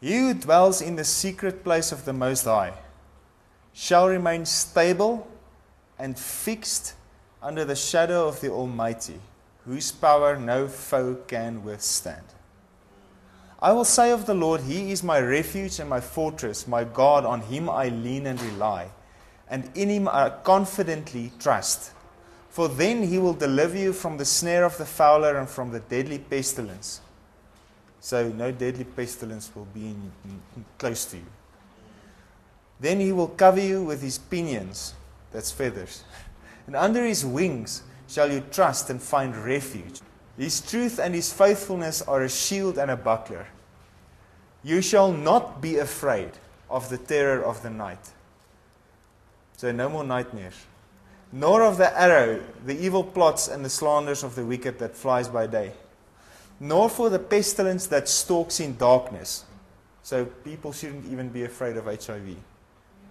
He who dwells in the secret place of the Most High shall remain stable and fixed under the shadow of the Almighty, whose power no foe can withstand. I will say of the Lord, He is my refuge and my fortress, my God, on Him I lean and rely, and in Him I confidently trust. For then He will deliver you from the snare of the fowler and from the deadly pestilence. So no deadly pestilence will be in, in, close to you. Then He will cover you with His pinions, that's feathers, and under His wings shall you trust and find refuge. His truth and his faithfulness are a shield and a buckler. You shall not be afraid of the terror of the night. So, no more nightmares. Nor of the arrow, the evil plots, and the slanders of the wicked that flies by day. Nor for the pestilence that stalks in darkness. So, people shouldn't even be afraid of HIV.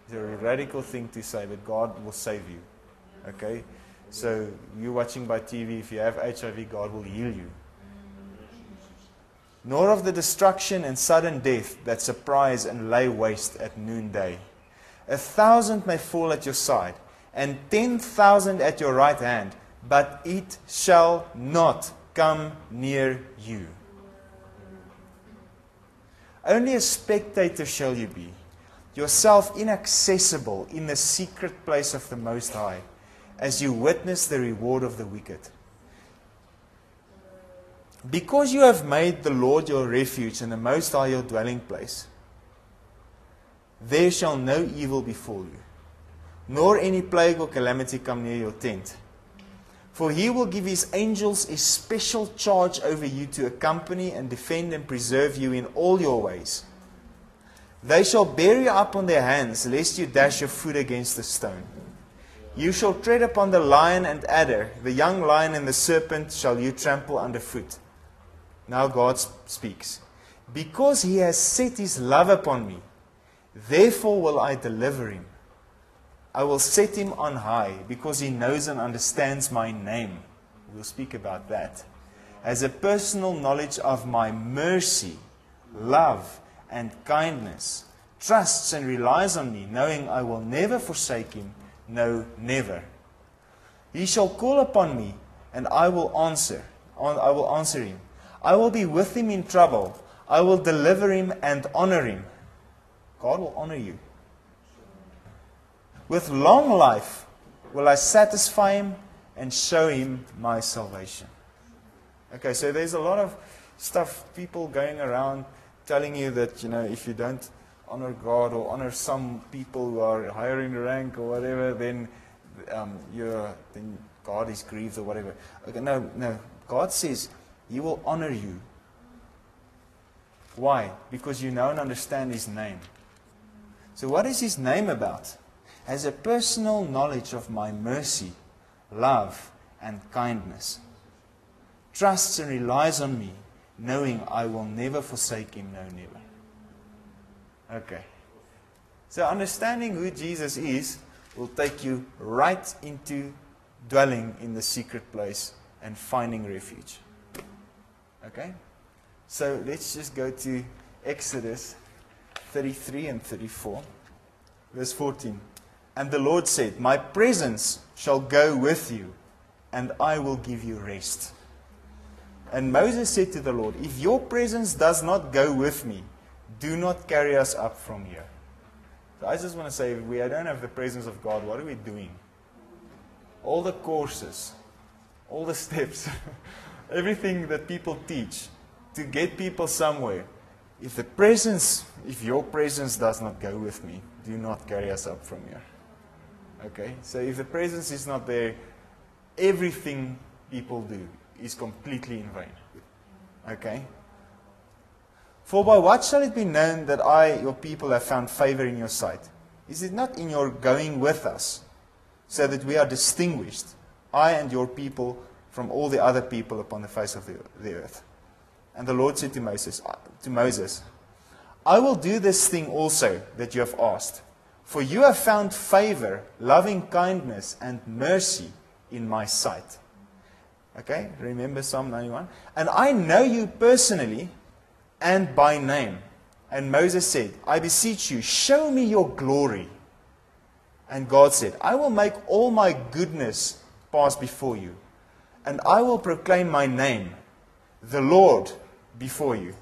It's a radical thing to say, but God will save you. Okay? So you're watching by TV, if you have HIV, God will heal you. Nor of the destruction and sudden death that surprise and lay waste at noonday. A thousand may fall at your side, and ten thousand at your right hand, but it shall not come near you. Only a spectator shall you be, yourself inaccessible in the secret place of the Most High as you witness the reward of the wicked. Because you have made the Lord your refuge and the Most High your dwelling place, there shall no evil befall you, nor any plague or calamity come near your tent. For he will give his angels a special charge over you to accompany and defend and preserve you in all your ways. They shall bear you up on their hands, lest you dash your foot against a stone. You shall tread upon the lion and adder, the young lion and the serpent shall you trample underfoot. Now God speaks. Because he has set his love upon me, therefore will I deliver him. I will set him on high, because he knows and understands my name. We'll speak about that. As a personal knowledge of my mercy, love, and kindness, trusts and relies on me, knowing I will never forsake him no, never. He shall call upon me, and I will answer. I will answer him. I will be with him in trouble. I will deliver him and honor him. God will honor you. With long life will I satisfy him and show him my salvation. Okay, so there's a lot of stuff, people going around telling you that, you know, if you don't honor God or honor some people who are higher in rank or whatever, then um, you're, then God is grieved or whatever. Okay, no, no. God says He will honor you. Why? Because you know and understand His name. So, what is His name about? As a personal knowledge of my mercy, love, and kindness. Trusts and relies on me, knowing I will never forsake Him, no, never. Okay. So understanding who Jesus is will take you right into dwelling in the secret place and finding refuge. Okay? So let's just go to Exodus 33 and 34. Verse 14. And the Lord said, My presence shall go with you, and I will give you rest. And Moses said to the Lord, If your presence does not go with me, do not carry us up from here. So I just want to say, if we don't have the presence of God, what are we doing? All the courses, all the steps, everything that people teach to get people somewhere. If the presence, if your presence does not go with me, do not carry us up from here. Okay? So if the presence is not there, everything people do is completely in vain. Okay? For by what shall it be known that I, your people, have found favor in your sight? Is it not in your going with us, so that we are distinguished, I and your people, from all the other people upon the face of the, the earth? And the Lord said to Moses, to Moses, I will do this thing also that you have asked, for you have found favor, loving kindness, and mercy in my sight. Okay, remember Psalm 91? And I know you personally and by name. And Moses said, I beseech you, show me your glory. And God said, I will make all my goodness pass before you, and I will proclaim my name, the Lord, before you.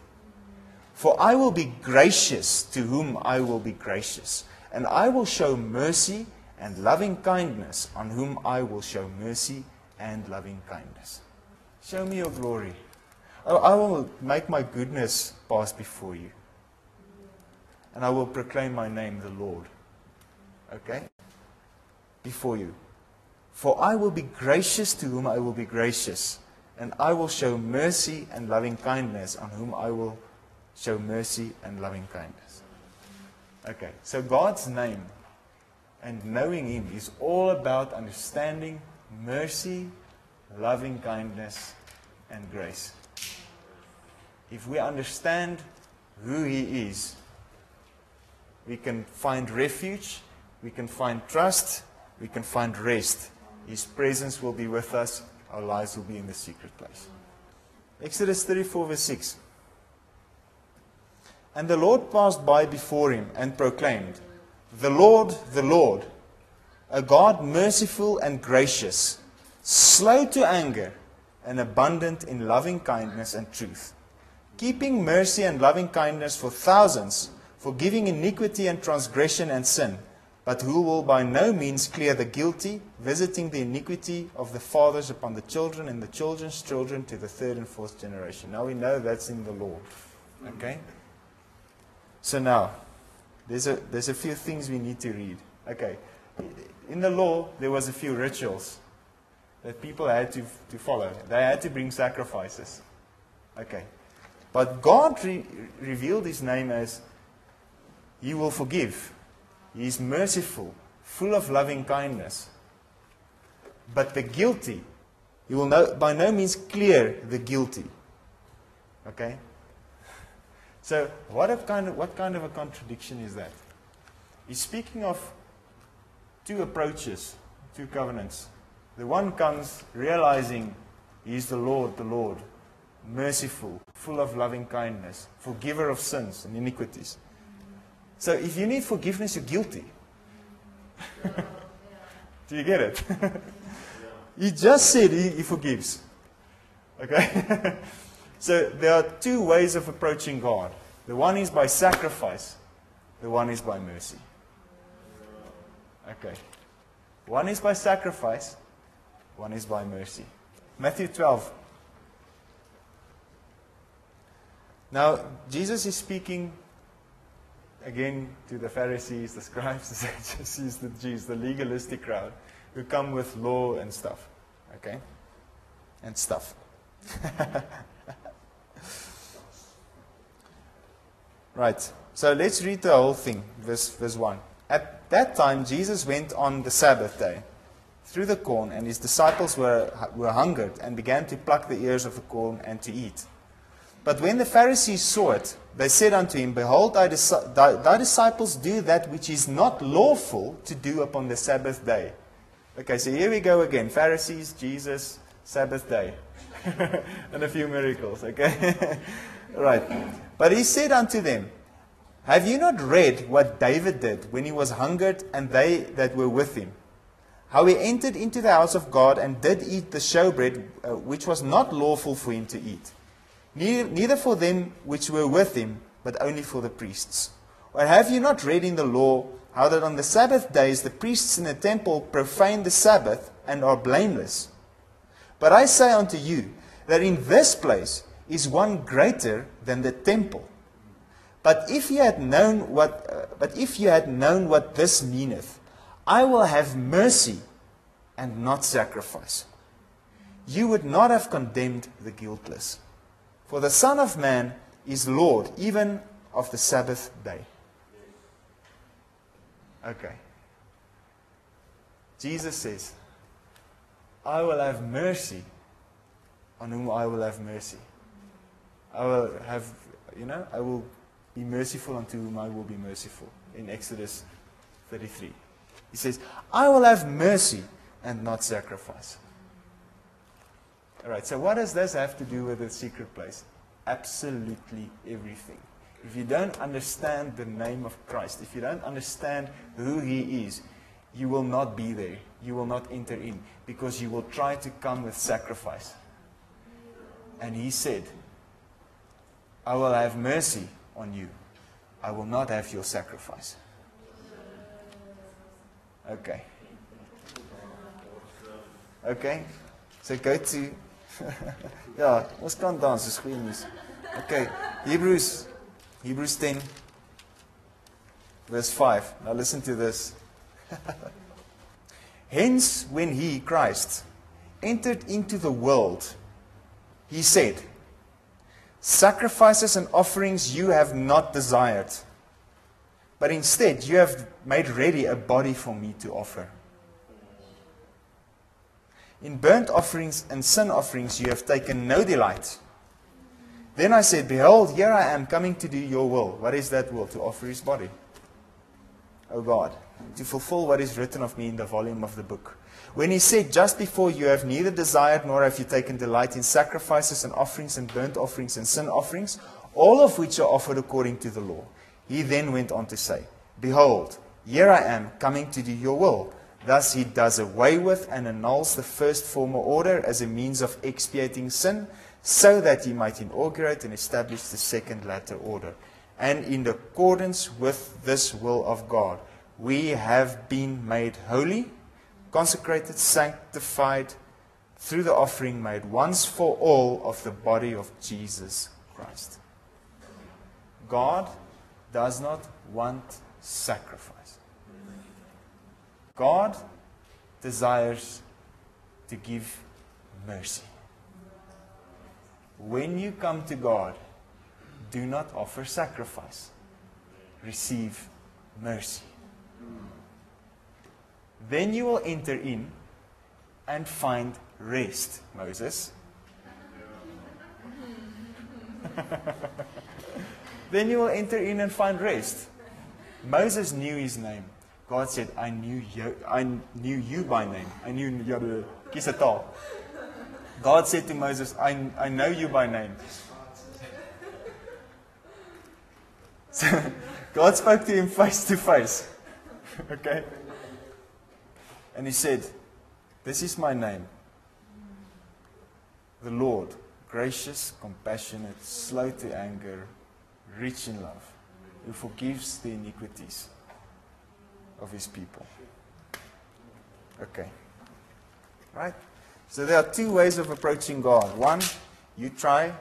For I will be gracious to whom I will be gracious, and I will show mercy and loving kindness on whom I will show mercy and loving kindness. Show me your glory. Oh, I will make my goodness pass before you. And I will proclaim my name, the Lord. Okay? Before you. For I will be gracious to whom I will be gracious, and I will show mercy and loving kindness on whom I will show mercy and loving kindness. Okay, so God's name and knowing Him is all about understanding mercy, loving kindness, and grace. If we understand who He is, we can find refuge, we can find trust, we can find rest. His presence will be with us, our lives will be in the secret place. Exodus 34, verse 6. And the Lord passed by before him and proclaimed, The Lord, the Lord, a God merciful and gracious, slow to anger, and abundant in loving kindness and truth, keeping mercy and loving kindness for thousands, forgiving iniquity and transgression and sin, but who will by no means clear the guilty, visiting the iniquity of the fathers upon the children and the children's children to the third and fourth generation. Now we know that's in the law. Okay? So now, there's a, there's a few things we need to read. Okay. In the law, there was a few rituals that people had to, to follow. They had to bring sacrifices. Okay. But God re- revealed his name as He will forgive. He is merciful, full of loving kindness. But the guilty, He will no, by no means clear the guilty. Okay? So, what, kind of, what kind of a contradiction is that? He's speaking of two approaches, two covenants. The one comes realizing He is the Lord, the Lord, merciful, full of loving kindness, forgiver of sins and iniquities. So, if you need forgiveness, you're guilty. Do you get it? he just said he, he forgives. Okay? So there are two ways of approaching God. The one is by sacrifice, the one is by mercy. Okay. One is by sacrifice, one is by mercy. Matthew 12. Now, Jesus is speaking again to the Pharisees, the scribes, the Sadducees, the Jews, the legalistic crowd who come with law and stuff. Okay? And stuff. Right. So let's read the whole thing, verse, verse 1. At that time, Jesus went on the Sabbath day through the corn, and his disciples were, were hungered and began to pluck the ears of the corn and to eat. But when the Pharisees saw it, they said unto him, Behold, thy, thy, thy disciples do that which is not lawful to do upon the Sabbath day. Okay, so here we go again. Pharisees, Jesus, Sabbath day. and a few miracles, okay? right. But he said unto them, Have you not read what David did when he was hungered and they that were with him? How he entered into the house of God and did eat the showbread, uh, which was not lawful for him to eat, neither, neither for them which were with him, but only for the priests. Or have you not read in the law how that on the Sabbath days the priests in the temple profane the Sabbath and are blameless? But I say unto you that in this place is one greater than the temple. But if you had known what, uh, but if you had known what this meaneth, I will have mercy and not sacrifice. You would not have condemned the guiltless. For the Son of Man is Lord even of the Sabbath day. Okay. Jesus says, I will have mercy on whom I will have mercy. I will have, you know, I will be merciful unto whom I will be merciful. In Exodus 33. He says, I will have mercy and not sacrifice. All right, so what does this have to do with the secret place? Absolutely everything. if you don't understand the name of Christ, if you don't understand who He is, you will not be there. You will not enter in because you will try to come with sacrifice. And He said, I will have mercy on you. I will not have your sacrifice. Okay. Okay. So go to Ja, ons kan dans, is goeie nuus. Okay. Hebrews Hebrews 10 verse 5. Now listen to this. Hence when he Christ entered into the world he said Sacrifices and offerings you have not desired, but instead you have made ready a body for me to offer. In burnt offerings and sin offerings you have taken no delight. Then I said, Behold, here I am coming to do your will. What is that will? To offer his body. O God, to fulfill what is written of me in the volume of the book. When he said, Just before you have neither desired nor have you taken delight in sacrifices and offerings and burnt offerings and sin offerings, all of which are offered according to the law. He then went on to say, Behold, here I am coming to do your will. Thus he does away with and annuls the first former order as a means of expiating sin, so that he might inaugurate and establish the second latter order. And in accordance with this will of God, we have been made holy consecrated, sanctified through the offering made once for all of the body of Jesus Christ. God does not want sacrifice. God desires to give mercy. When you come to God, do not offer sacrifice. Receive mercy. Then you will enter in and find rest, Moses. then you will enter in and find rest. Moses knew his name. God said, I knew you, I knew you by name. I knew you. God said to Moses, I, I know you by name. So God spoke to him face to face. Okay? And he said, This is my name. The Lord, gracious, compassionate, slow to anger, rich in love, who forgives the iniquities of his people. Okay. Right? So there are two ways of approaching God. One, you try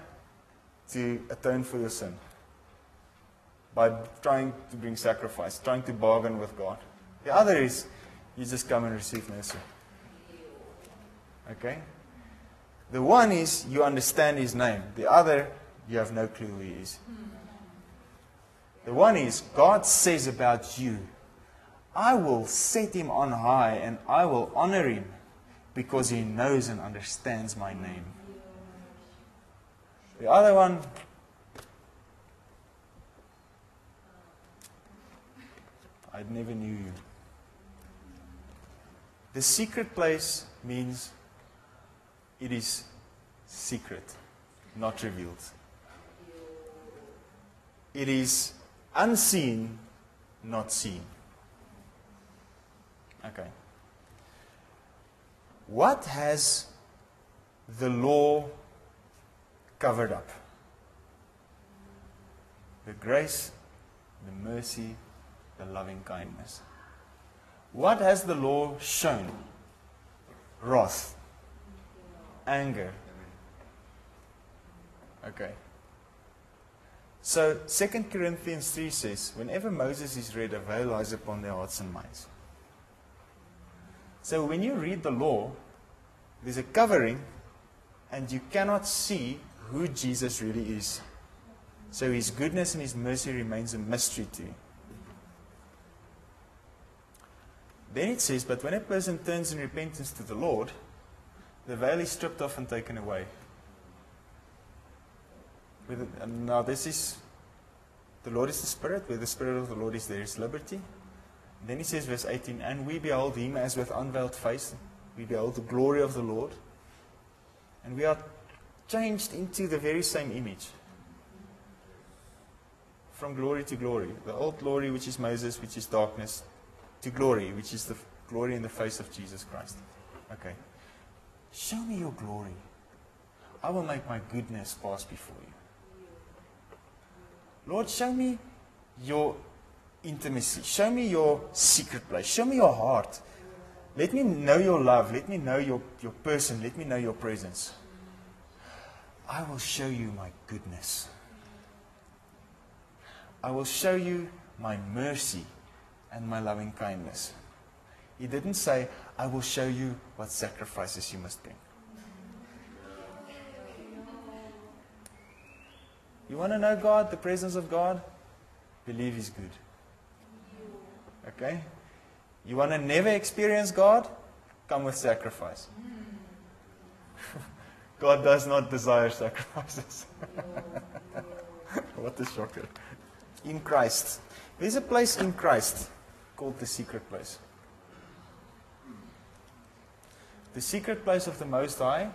to atone for your sin by trying to bring sacrifice, trying to bargain with God. The other is you just come and receive mercy. Okay? The one is you understand his name. The other, you have no clue who he is. The one is God says about you, I will set him on high and I will honor him because he knows and understands my name. The other one, I never knew you. The secret place means it is secret, not revealed. It is unseen, not seen. Okay. What has the law covered up? The grace, the mercy, the loving kindness. What has the law shown? Wrath, anger. Okay. So 2 Corinthians 3 says, whenever Moses is read, a veil lies upon their hearts and minds. So when you read the law, there's a covering, and you cannot see who Jesus really is. So his goodness and his mercy remains a mystery to you. Then it says, But when a person turns in repentance to the Lord, the veil is stripped off and taken away. Now, this is the Lord is the Spirit. Where the Spirit of the Lord is, there is liberty. Then he says, verse 18, And we behold him as with unveiled face. We behold the glory of the Lord. And we are changed into the very same image. from glory to glory. The old glory, which is Moses, which is darkness, to glory, which is the glory in the face of Jesus Christ. Okay. Show me your glory. I will make my goodness pass before you. Lord, show me your intimacy. Show me your secret place. Show me your heart. Let me know your love. Let me know your, your person. Let me know your presence. I will show you my goodness. I will show you my mercy and my loving kindness. He didn't say, I will show you what sacrifices you must bring. You want to know God, the presence of God? Believe He's good. Okay? You want to never experience God? Come with sacrifice. God does not desire sacrifices. what a shocker. In Christ. There's a place in Christ called the secret place. The secret place of the Most High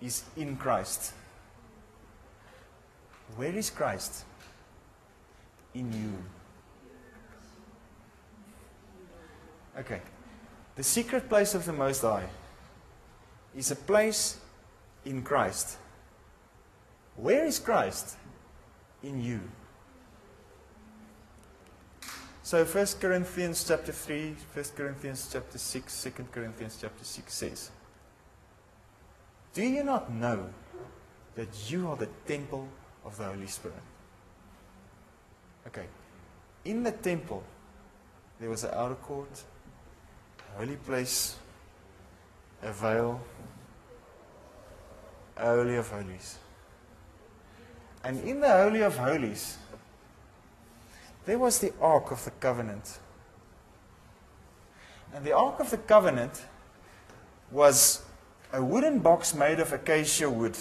is in Christ. Where is Christ? In you. Okay. The secret place of the Most High is a place in Christ. Where is Christ? In you. So 1 Corinthians chapter 3, 1 Corinthians chapter 6, 2 Corinthians chapter 6 says, Do you not know that you are the temple of the Holy Spirit? Okay. In the temple, there was an outer court, a holy place, a veil, a holy of holies. And in the holy of holies, there was the Ark of the Covenant. And the Ark of the Covenant was a wooden box made of acacia wood,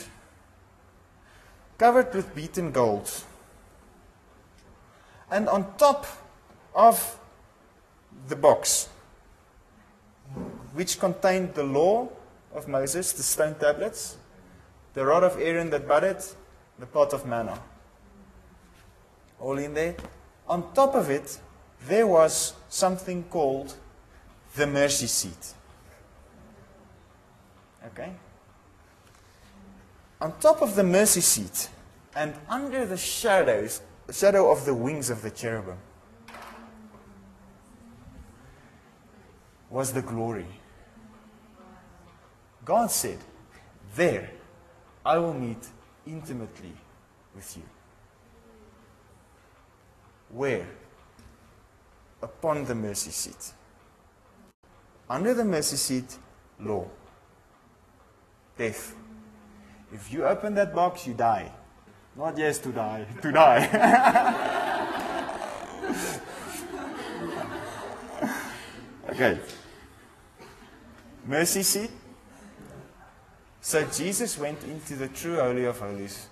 covered with beaten gold. And on top of the box, which contained the law of Moses, the stone tablets, the rod of Aaron that budded, the pot of manna. All in there on top of it, there was something called the mercy seat. Okay? On top of the mercy seat, and under the shadows, shadow of the wings of the cherubim, was the glory. God said, There I will meet intimately with you. Where? Upon the mercy seat. Under the mercy seat, law. Death. If you open that box, you die. Not yes to die, to die. okay. Mercy seat. So Jesus went into the true Holy of Holies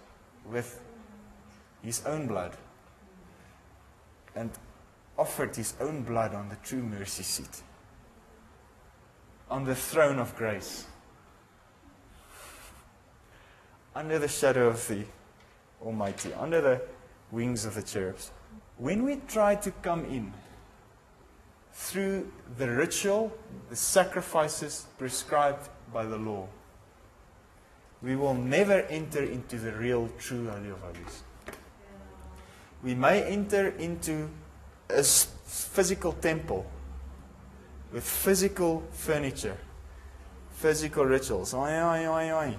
with his own blood and offered his own blood on the true mercy seat, on the throne of grace, under the shadow of the Almighty, under the wings of the cherubs. When we try to come in through the ritual, the sacrifices prescribed by the law, we will never enter into the real, true Holy of Holies we may enter into a physical temple with physical furniture, physical rituals. Oi.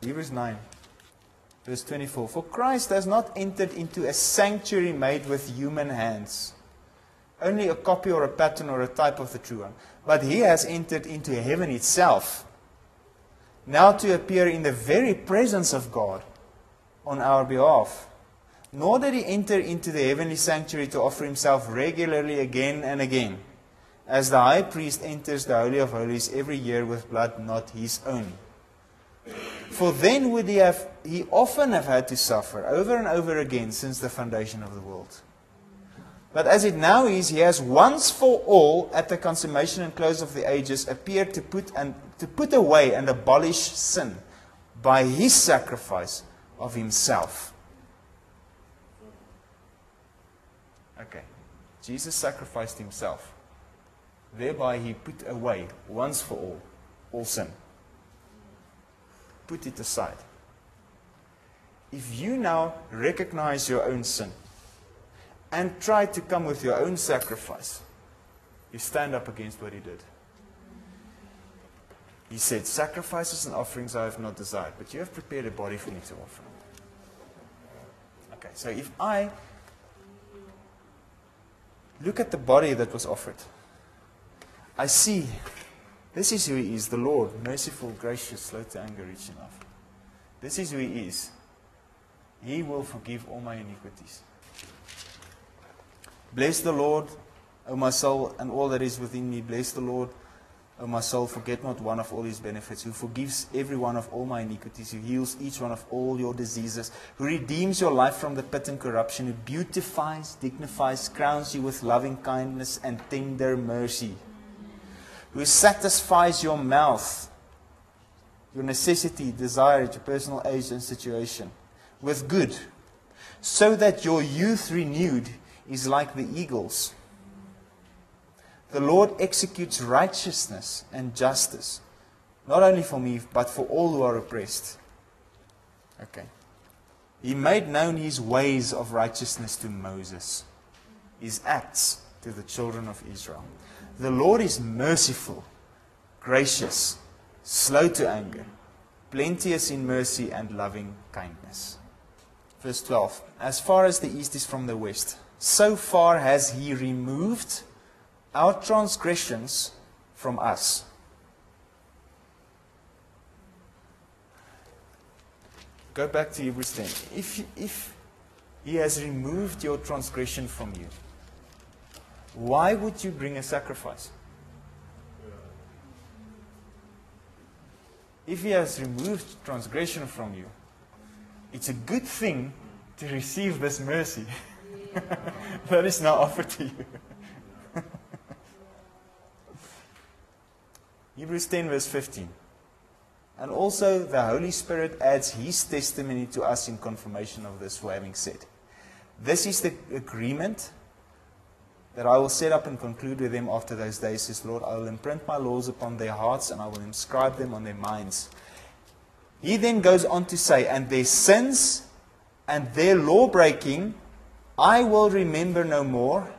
Hebrews 9, verse 24. For Christ has not entered into a sanctuary made with human hands, only a copy or a pattern or a type of the true one, but he has entered into heaven itself, now to appear in the very presence of God on our behalf. Nor did he enter into the heavenly sanctuary to offer himself regularly again and again, as the high priest enters the Holy of Holies every year with blood not his own. For then would he have he often have had to suffer over and over again since the foundation of the world. But as it now is, he has once for all, at the consummation and close of the ages, appeared to put and to put away and abolish sin by his sacrifice of himself. Okay. Jesus sacrificed himself. Thereby he put away, once for all, all sin. Put it aside. If you now recognize your own sin and try to come with your own sacrifice, you stand up against what he did. He said, Sacrifices and offerings I have not desired, but you have prepared a body for me to offer. Okay, so if I look at the body that was offered, I see this is who he is the Lord, merciful, gracious, slow to anger, rich in love. This is who he is. He will forgive all my iniquities. Bless the Lord, O my soul, and all that is within me. Bless the Lord, O my soul. Forget not one of all his benefits, who forgives every one of all my iniquities, who heals each one of all your diseases, who redeems your life from the pit and corruption, who beautifies, dignifies, crowns you with loving kindness and tender mercy, who satisfies your mouth, your necessity, desire, your personal age and situation with good, so that your youth renewed is like the eagles. The Lord executes righteousness and justice, not only for me, but for all who are oppressed. Okay. He made known his ways of righteousness to Moses, his acts to the children of Israel. The Lord is merciful, gracious, slow to anger, plenteous in mercy and loving kindness. Verse 12 As far as the east is from the west, so far has he removed our transgressions from us. Go back to Hebrews 10. If, if he has removed your transgression from you, why would you bring a sacrifice? If he has removed transgression from you, it's a good thing to receive this mercy that is now offered to you. Hebrews 10, verse 15. And also, the Holy Spirit adds his testimony to us in confirmation of this, for having said, This is the agreement that I will set up and conclude with them after those days, says Lord. I will imprint my laws upon their hearts, and I will inscribe them on their minds. He then goes on to say, And their sins and their law breaking I will remember no more.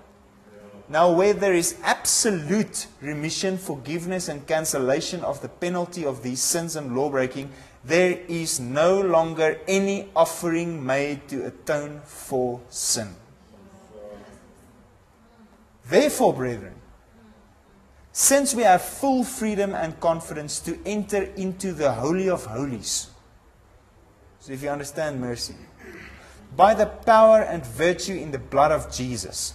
Now, where there is absolute remission, forgiveness, and cancellation of the penalty of these sins and law breaking, there is no longer any offering made to atone for sin. Therefore, brethren, since we have full freedom and confidence to enter into the Holy of Holies, so if you understand mercy, by the power and virtue in the blood of Jesus,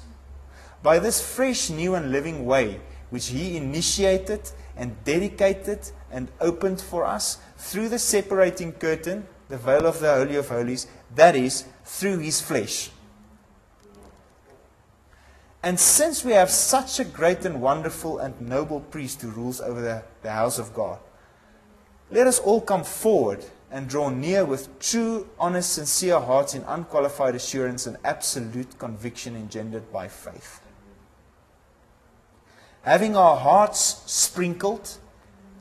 by this fresh, new, and living way which He initiated and dedicated and opened for us through the separating curtain, the veil of the Holy of Holies, that is, through His flesh. And since we have such a great and wonderful and noble priest who rules over the, the house of God, let us all come forward and draw near with true, honest, sincere hearts in unqualified assurance and absolute conviction engendered by faith. Having our hearts sprinkled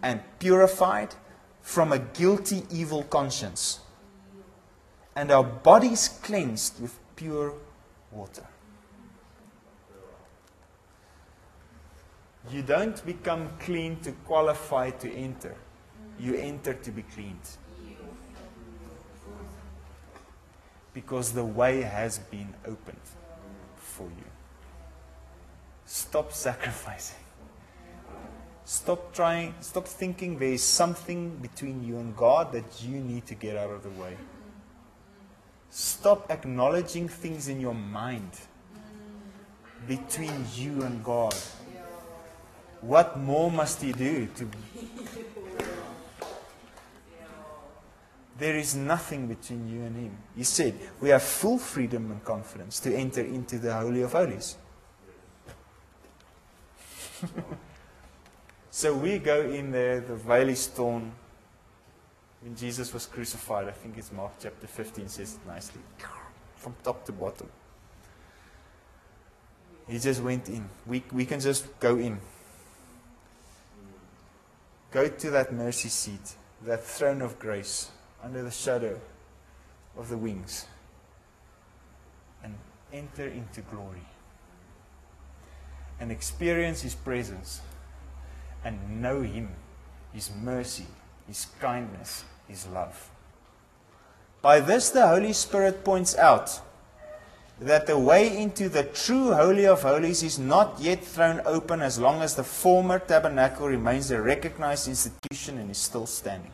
and purified from a guilty, evil conscience, and our bodies cleansed with pure water. You don't become clean to qualify to enter. You enter to be cleaned. Because the way has been opened for you. Stop sacrificing. Stop trying, stop thinking there is something between you and God that you need to get out of the way. Stop acknowledging things in your mind between you and God. What more must He do to There is nothing between you and Him. He said, We have full freedom and confidence to enter into the Holy of Holies. So we go in there, the veil is torn, when Jesus was crucified, I think it's Mark chapter 15 says it nicely, from top to bottom. He just went in. We, we can just go in. Go to that mercy seat, that throne of grace, under the shadow of the wings, and enter into glory. And experience His presence, and know Him, His mercy, His kindness, His love. By this, the Holy Spirit points out that the way into the true Holy of Holies is not yet thrown open as long as the former tabernacle remains a recognized institution and is still standing.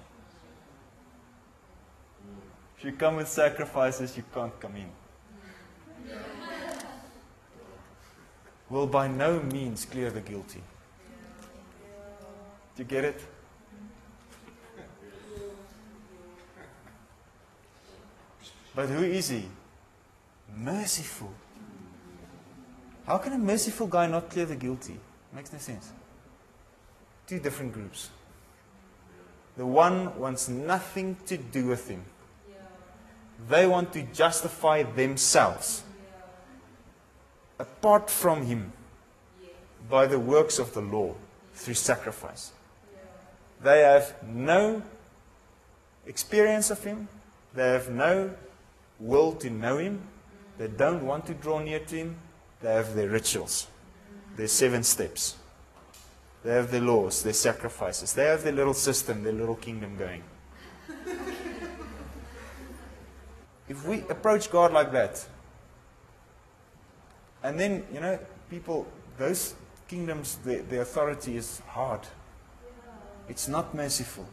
If you come with sacrifices, you can't come in. Will by no means clear the guilty. Do you get it? But who is he? Merciful. How can a merciful guy not clear the guilty? Makes no sense. Two different groups. The one wants nothing to do with him. They want to justify themselves apart from him by the works of the law through sacrifice. They have no experience of him, they have no will to know him, they don't want to draw near to him, they have their rituals, their seven steps. They have their laws, their sacrifices. They have their little system, their little kingdom going. if we approach God like that, and then, you know, people, those kingdoms, the, the authority is hard. It's not merciful.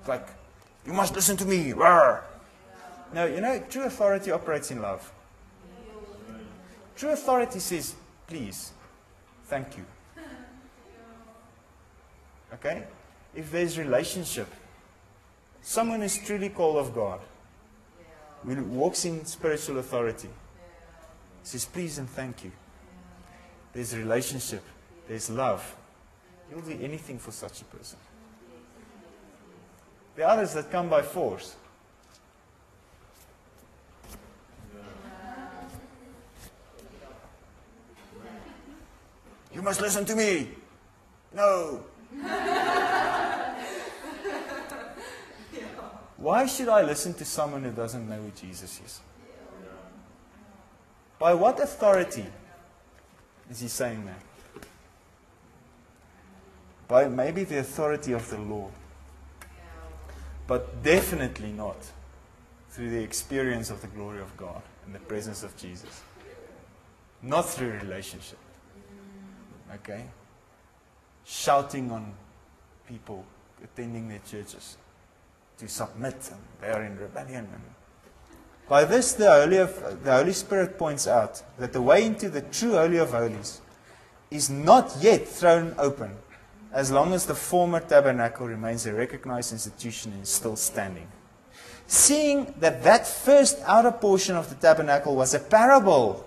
It's like, you must listen to me. No, you know, true authority operates in love. True authority says, please, thank you. Okay? If there's relationship, someone is truly called of God, walks in spiritual authority, says, please and thank you. There's relationship, there's love. You'll do anything for such a person. The others that come by force, You must listen to me. No. Why should I listen to someone who doesn't know who Jesus is? By what authority is he saying that? By maybe the authority of the law. But definitely not through the experience of the glory of God and the presence of Jesus. Not through relationship. Okay? Shouting on people attending their churches to submit and they are in rebellion. By this, the Holy, of, the Holy Spirit points out that the way into the true Holy of Holies is not yet thrown open as long as the former tabernacle remains a recognized institution and is still standing. Seeing that that first outer portion of the tabernacle was a parable,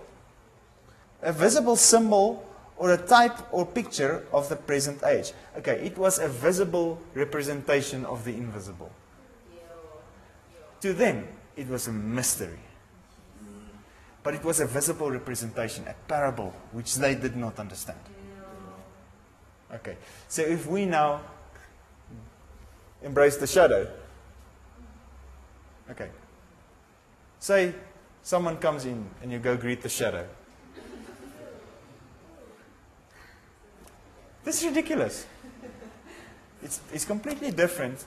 a visible symbol or a type or picture of the present age. Okay, it was a visible representation of the invisible. To them, it was a mystery. But it was a visible representation, a parable, which they did not understand. Okay, so if we now embrace the shadow, okay, say someone comes in and you go greet the shadow. This is ridiculous. It's, it's completely different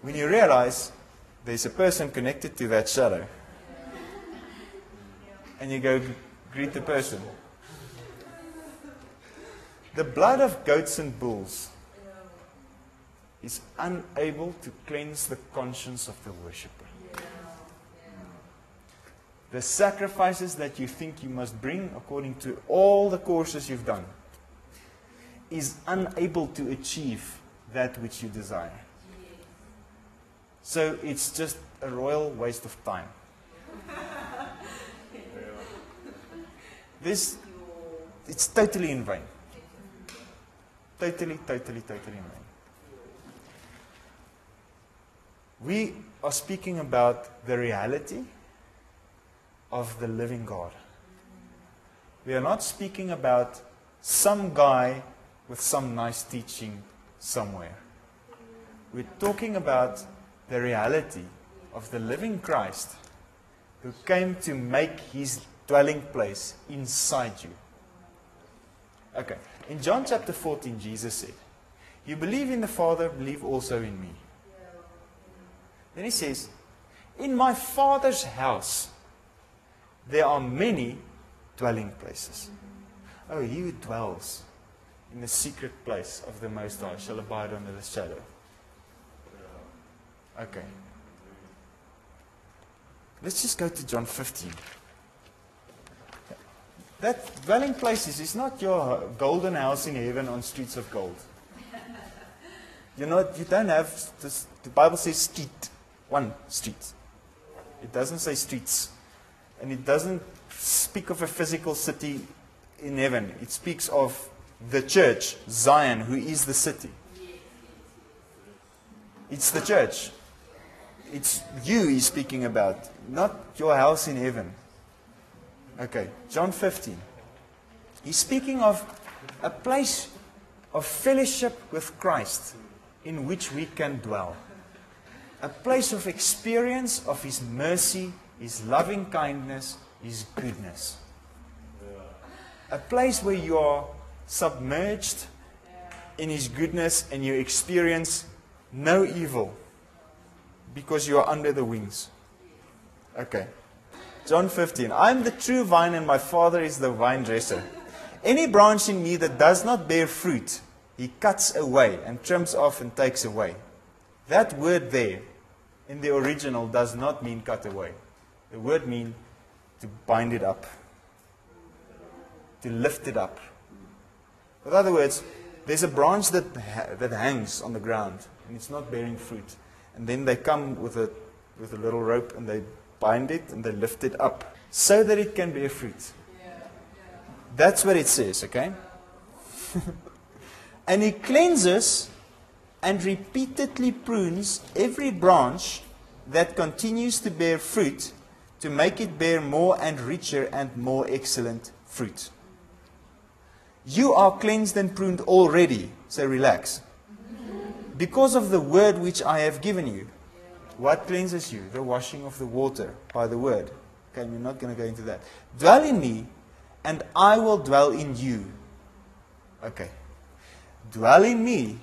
when you realize there's a person connected to that shadow. And you go greet the person. The blood of goats and bulls is unable to cleanse the conscience of the worshiper. The sacrifices that you think you must bring according to all the courses you've done is unable to achieve that which you desire. So it's just a royal waste of time. This, it's totally in vain. Totally, totally, totally in vain. We are speaking about the reality of the living God. We are not speaking about some guy with some nice teaching somewhere. We're talking about the reality of the living Christ who came to make his dwelling place inside you. Okay. In John chapter 14, Jesus said, You believe in the Father, believe also in me. Then he says, In my Father's house there are many dwelling places. Oh, he who dwells in the secret place of the Most High shall abide under the shadow. Okay. Let's just go to John 15. That dwelling places is not your golden house in heaven on streets of gold. You're not, you don't have, this, the Bible says street, one street. It doesn't say streets. And it doesn't speak of a physical city in heaven. It speaks of the church, Zion, who is the city. It's the church. It's you he's speaking about, not your house in heaven. Okay, John 15. He's speaking of a place of fellowship with Christ in which we can dwell. A place of experience of His mercy, His loving kindness, His goodness. A place where you are submerged in His goodness and you experience no evil because you are under the wings. Okay. John 15. I am the true vine, and my Father is the vine dresser. Any branch in me that does not bear fruit, he cuts away and trims off and takes away. That word there in the original does not mean cut away. The word means to bind it up, to lift it up. In other words, there's a branch that, ha- that hangs on the ground and it's not bearing fruit. And then they come with a, with a little rope and they bind it and they lift it up so that it can bear fruit. That's what it says, okay? and he cleanses and repeatedly prunes every branch that continues to bear fruit to make it bear more and richer and more excellent fruit. You are cleansed and pruned already, so relax. Because of the word which I have given you. What cleanses you? The washing of the water by the word. Okay, we're not going to go into that. Dwell in me, and I will dwell in you. Okay. Dwell in me,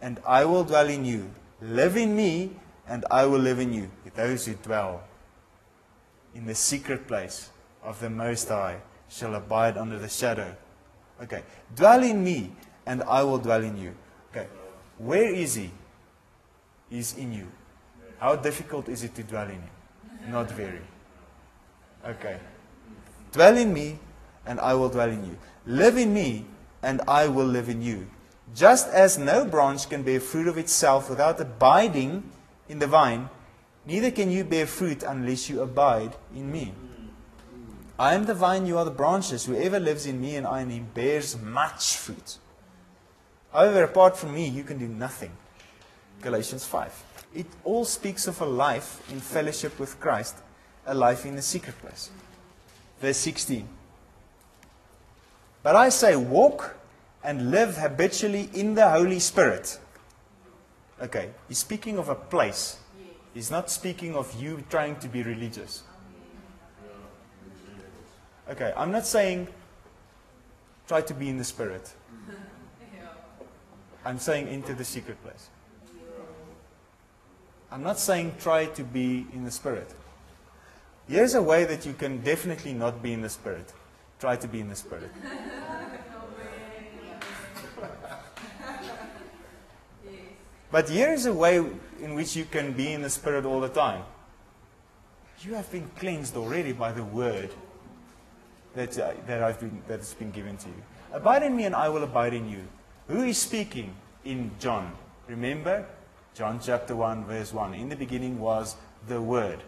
and I will dwell in you. Live in me, and I will live in you. Those who dwell in the secret place of the Most High shall abide under the shadow. Okay. Dwell in me, and I will dwell in you. Where is He? He's in you. How difficult is it to dwell in Him? Not very. Okay. Dwell in me, and I will dwell in you. Live in me, and I will live in you. Just as no branch can bear fruit of itself without abiding in the vine, neither can you bear fruit unless you abide in me. I am the vine, you are the branches. Whoever lives in me and I in him bears much fruit. However, apart from me, you can do nothing. Galatians 5. It all speaks of a life in fellowship with Christ, a life in the secret place. Verse 16. But I say, walk and live habitually in the Holy Spirit. Okay, he's speaking of a place. He's not speaking of you trying to be religious. Okay, I'm not saying try to be in the Spirit. I'm saying into the secret place. I'm not saying try to be in the Spirit. Here's a way that you can definitely not be in the Spirit. Try to be in the Spirit. But here is a way in which you can be in the Spirit all the time. You have been cleansed already by the Word that, uh, that, I've been, that has been given to you. Abide in me and I will abide in you. Who is speaking in John? Remember? John chapter 1, verse 1. In the beginning was the Word.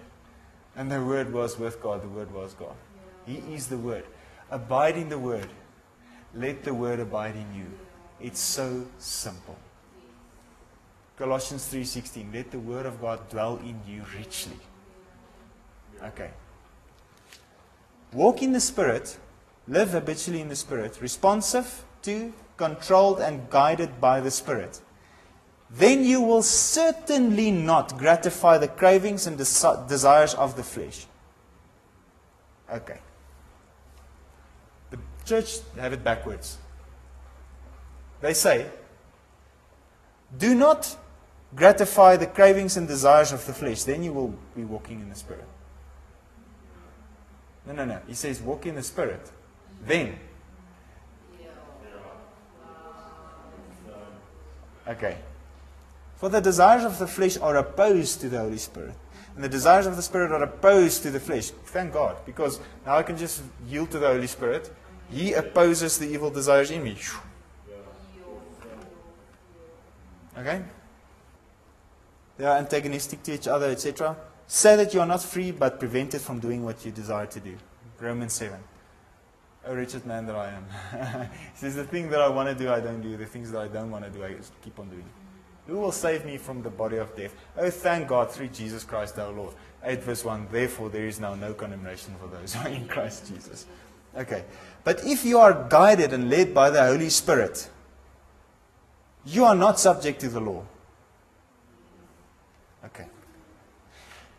And the Word was with God. The Word was God. He is the Word. Abide in the Word. Let the Word abide in you. It's so simple. Colossians 3:16, let the word of God dwell in you richly. Okay. Walk in the spirit, live habitually in the spirit, responsive to, controlled and guided by the spirit. Then you will certainly not gratify the cravings and desi- desires of the flesh. Okay. The church have it backwards. They say, do not gratify the cravings and desires of the flesh, then you will be walking in the Spirit. No, no, no. He says, walk in the Spirit. Then. Okay. For the desires of the flesh are opposed to the Holy Spirit. And the desires of the Spirit are opposed to the flesh. Thank God. Because now I can just yield to the Holy Spirit. He opposes the evil desires in me. Okay? They are antagonistic to each other, etc. Say that you are not free, but prevented from doing what you desire to do. Romans 7. Oh, wretched man that I am. he says, The thing that I want to do, I don't do. The things that I don't want to do, I just keep on doing. Who will save me from the body of death? Oh, thank God through Jesus Christ our Lord. 8 verse 1. Therefore, there is now no condemnation for those who are in Christ Jesus. Okay. But if you are guided and led by the Holy Spirit, you are not subject to the law. Okay.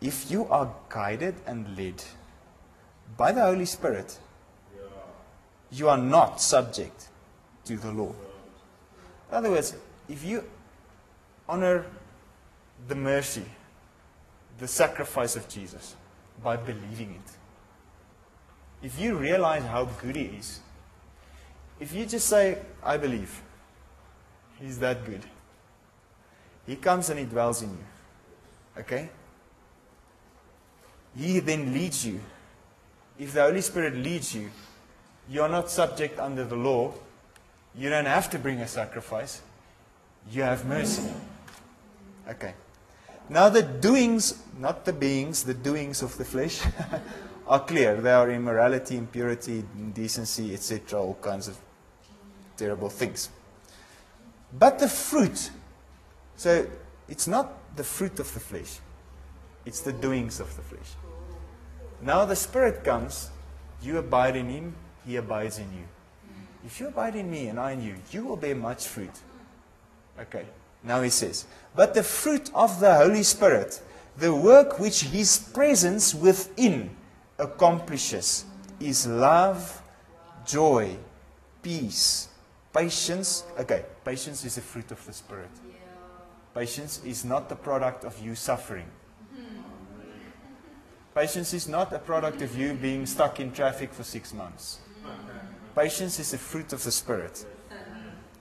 If you are guided and led by the Holy Spirit, you are not subject to the law. In other words, if you honor the mercy, the sacrifice of Jesus by believing it, if you realize how good He is, if you just say, I believe, He's that good, He comes and He dwells in you. Okay? He then leads you. If the Holy Spirit leads you, you're not subject under the law. You don't have to bring a sacrifice. You have mercy. Okay. Now the doings, not the beings, the doings of the flesh are clear. They are immorality, impurity, indecency, etc., all kinds of terrible things. But the fruit, so it's not the fruit of the flesh, it's the doings of the flesh. Now the Spirit comes, you abide in Him, He abides in you. If you abide in me and I in you, you will bear much fruit. Okay, now He says, but the fruit of the Holy Spirit, the work which His presence within accomplishes, is love, joy, peace, patience. Okay, patience is a fruit of the Spirit. Patience is not the product of you suffering. Patience is not a product of you being stuck in traffic for six months. Patience is a fruit of the Spirit.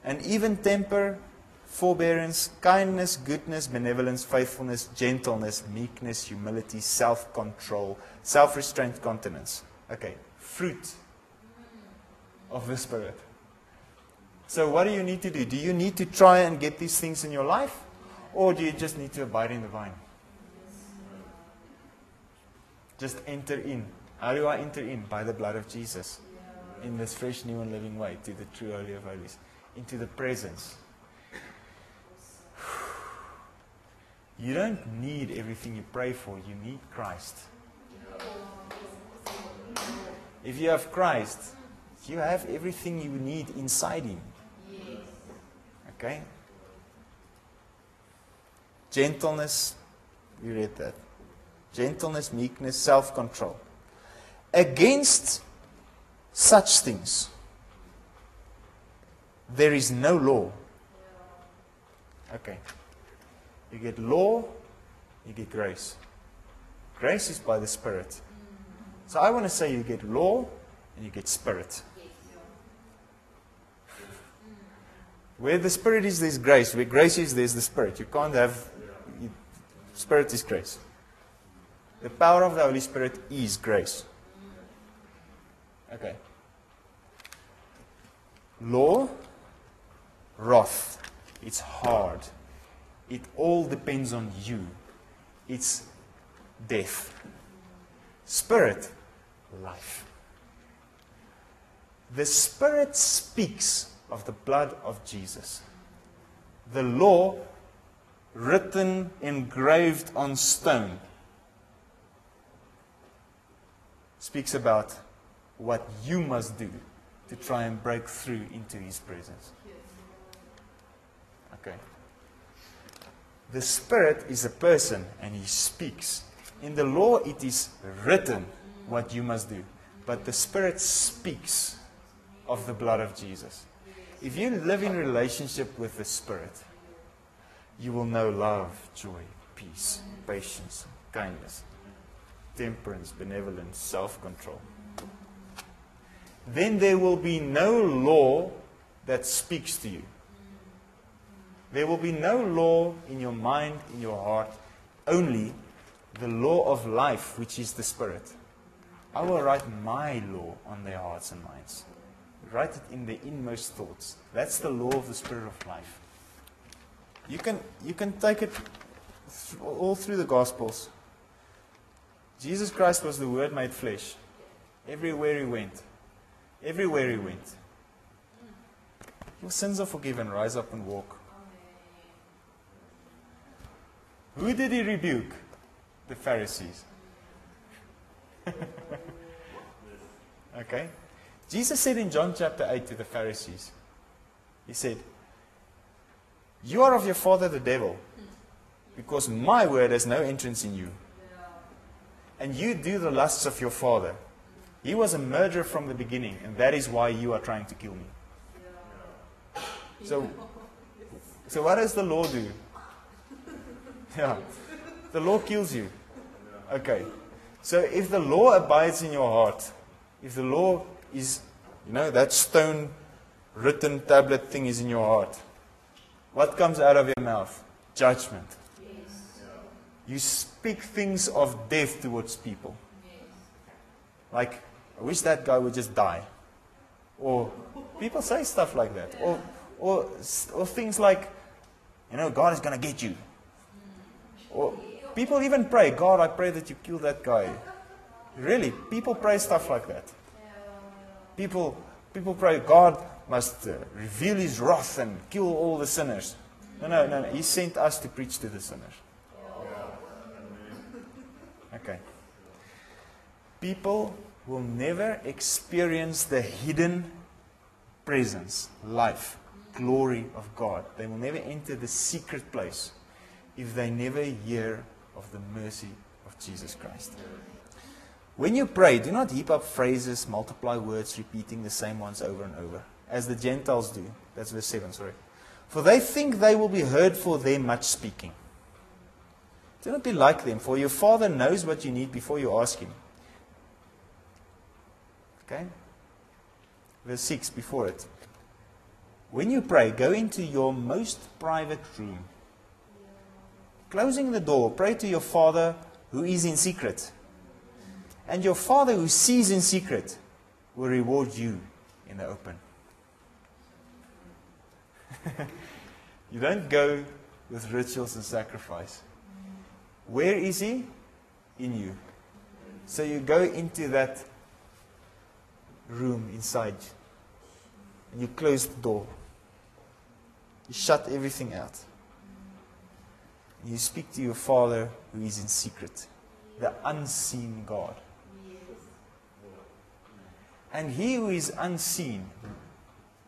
And even temper, forbearance, kindness, goodness, benevolence, faithfulness, gentleness, meekness, humility, self control, self restraint, continence. Okay, fruit of the Spirit. So, what do you need to do? Do you need to try and get these things in your life? Or do you just need to abide in the vine? Just enter in. How do I enter in? By the blood of Jesus. In this fresh, new, and living way to the true Holy of Holies. Into the presence. You don't need everything you pray for, you need Christ. If you have Christ, you have everything you need inside Him. Okay? Gentleness, you read that. Gentleness, meekness, self control. Against such things, there is no law. Okay. You get law, you get grace. Grace is by the Spirit. So I want to say you get law and you get Spirit. Where the Spirit is, there's grace. Where grace is, there's the Spirit. You can't have. You, Spirit is grace. The power of the Holy Spirit is grace. Okay. Law, wrath. It's hard. It all depends on you. It's death. Spirit, life. The Spirit speaks of the blood of Jesus. The law written, engraved on stone, speaks about what you must do to try and break through into His presence. Okay. The Spirit is a person and He speaks. In the law, it is written what you must do. But the Spirit speaks of the blood of Jesus. If you live in relationship with the Spirit, you will know love, joy, peace, patience, kindness, temperance, benevolence, self control. Then there will be no law that speaks to you. There will be no law in your mind, in your heart, only the law of life, which is the Spirit. I will write my law on their hearts and minds. Write it in their inmost thoughts. That's the law of the Spirit of life. You can, you can take it th- all through the Gospels. Jesus Christ was the Word made flesh. Everywhere he went. Everywhere he went. Your sins are forgiven. Rise up and walk. Who did he rebuke? The Pharisees. okay? Jesus said in John chapter 8 to the Pharisees, He said, You are of your father the devil, because my word has no entrance in you. And you do the lusts of your father. He was a murderer from the beginning, and that is why you are trying to kill me. So, so what does the law do? Yeah. The law kills you. Okay. So if the law abides in your heart, if the law is, you know, that stone written tablet thing is in your heart, what comes out of your mouth? Judgment. You speak things of death towards people. Like, I wish that guy would just die. Or people say stuff like that. Or, or, or things like, you know, God is going to get you. Or people even pray, God, I pray that you kill that guy. Really, people pray stuff like that. People, people pray, God must uh, reveal his wrath and kill all the sinners. No, no, no, no. He sent us to preach to the sinners. Okay. People will never experience the hidden presence, life, glory of God. They will never enter the secret place if they never hear of the mercy of Jesus Christ. When you pray, do not heap up phrases, multiply words, repeating the same ones over and over, as the Gentiles do. That's verse 7, sorry. For they think they will be heard for their much speaking. Do not be like them, for your Father knows what you need before you ask Him. Okay? Verse 6 before it. When you pray, go into your most private room. Closing the door, pray to your Father who is in secret. And your Father who sees in secret will reward you in the open. you don't go with rituals and sacrifice. Where is He? In you. So you go into that room inside and you close the door. You shut everything out. And you speak to your Father who is in secret, the unseen God. And he who is unseen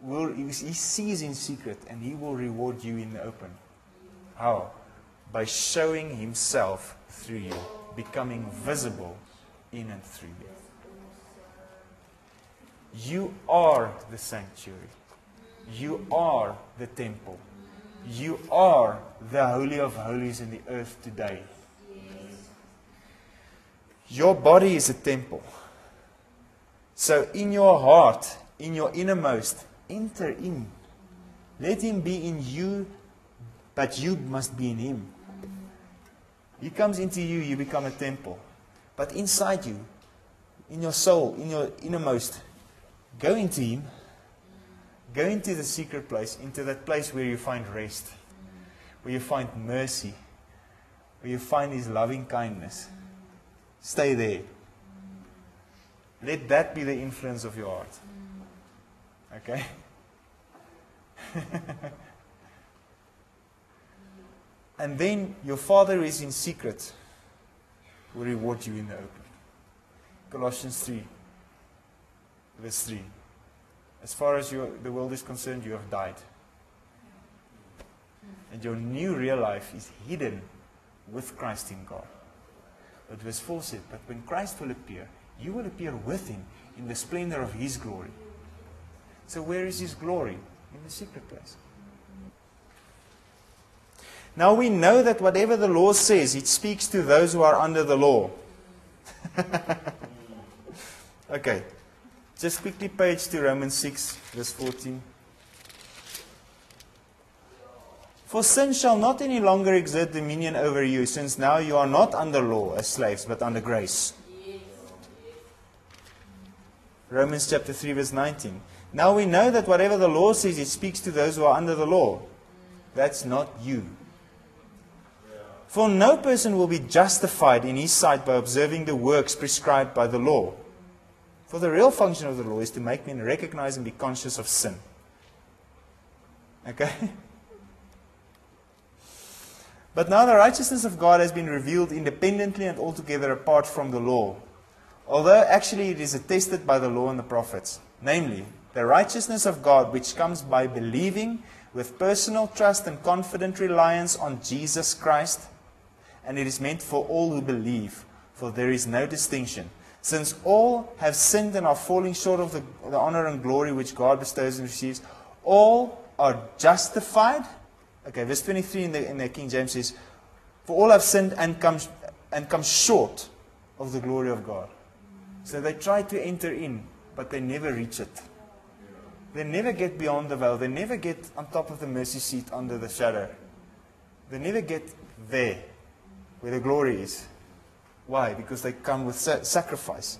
will he sees in secret and he will reward you in the open. How? By showing himself through you, becoming visible in and through you. You are the sanctuary. You are the temple. You are the Holy of Holies in the earth today. Your body is a temple. So, in your heart, in your innermost, enter in. Let Him be in you, but you must be in Him. He comes into you, you become a temple. But inside you, in your soul, in your innermost, go into Him. Go into the secret place, into that place where you find rest, where you find mercy, where you find His loving kindness. Stay there. Let that be the influence of your heart. Okay? And then your Father is in secret will reward you in the open. Colossians 3, verse 3. As far as the world is concerned, you have died. And your new real life is hidden with Christ in God. But verse 4 said, But when Christ will appear, you will appear with him in the splendor of his glory. So, where is his glory? In the secret place. Now we know that whatever the law says, it speaks to those who are under the law. okay. Just quickly page to Romans 6, verse 14. For sin shall not any longer exert dominion over you, since now you are not under law as slaves, but under grace. Romans chapter 3, verse 19. Now we know that whatever the law says, it speaks to those who are under the law. That's not you. For no person will be justified in his sight by observing the works prescribed by the law. For the real function of the law is to make men recognize and be conscious of sin. Okay? But now the righteousness of God has been revealed independently and altogether apart from the law. Although actually it is attested by the law and the prophets. Namely, the righteousness of God which comes by believing with personal trust and confident reliance on Jesus Christ and it is meant for all who believe, for there is no distinction. Since all have sinned and are falling short of the, the honor and glory which God bestows and receives, all are justified. Okay, verse 23 in the, in the King James says, For all have sinned and come, and come short of the glory of God. So they try to enter in, but they never reach it. They never get beyond the veil. They never get on top of the mercy seat under the shadow. They never get there where the glory is. Why? Because they come with sacrifice.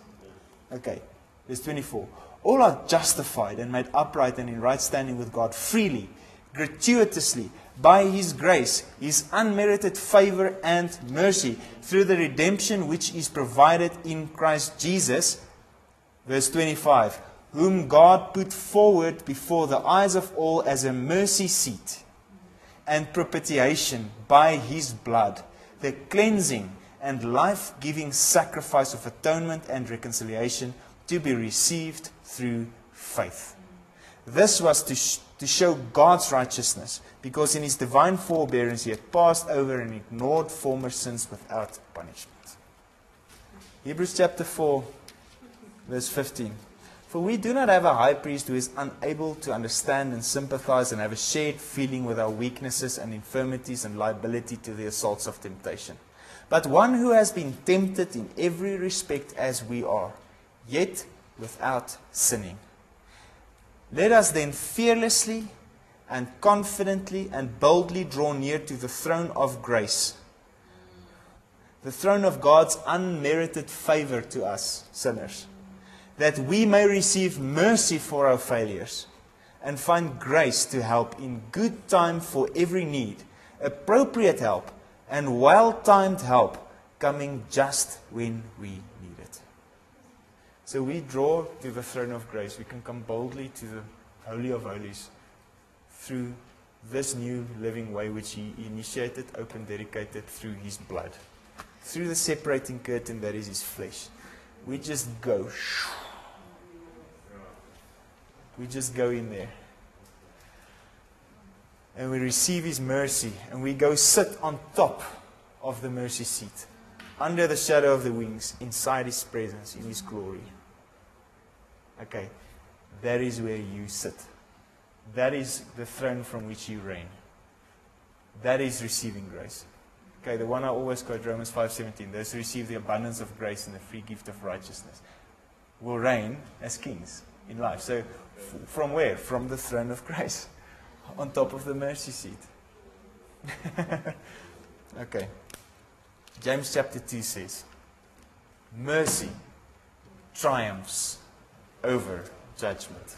Okay, verse 24. All are justified and made upright and in right standing with God freely, gratuitously, by His grace, His unmerited favor and mercy, through the redemption which is provided in Christ Jesus. Verse 25. Whom God put forward before the eyes of all as a mercy seat and propitiation by His blood the cleansing and life giving sacrifice of atonement and reconciliation to be received through faith. This was to, sh- to show God's righteousness, because in his divine forbearance he had passed over and ignored former sins without punishment. Hebrews chapter 4, verse 15. For we do not have a high priest who is unable to understand and sympathize and have a shared feeling with our weaknesses and infirmities and liability to the assaults of temptation, but one who has been tempted in every respect as we are, yet without sinning. Let us then fearlessly and confidently and boldly draw near to the throne of grace, the throne of God's unmerited favor to us, sinners that we may receive mercy for our failures and find grace to help in good time for every need, appropriate help, and well timed help coming just when we need it. So we draw to the throne of grace. We can come boldly to the Holy of Holies through this new living way which He initiated, opened, dedicated through His blood. Through the separating curtain that is His flesh. We just go. We just go in there. And we receive His mercy. And we go sit on top of the mercy seat, under the shadow of the wings, inside His presence, in His glory. Okay, that is where you sit. That is the throne from which you reign. That is receiving grace. Okay, the one I always quote, Romans 5.17, those who receive the abundance of grace and the free gift of righteousness will reign as kings in life. So from where? From the throne of grace, on top of the mercy seat. okay. James chapter 2 says, Mercy triumphs over judgment.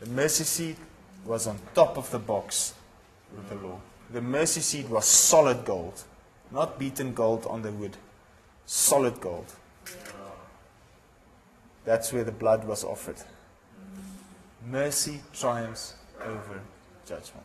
The mercy seat was on top of the box with the law. The mercy seat was solid gold, not beaten gold on the wood. Solid gold. That's where the blood was offered. Mercy triumphs over judgment.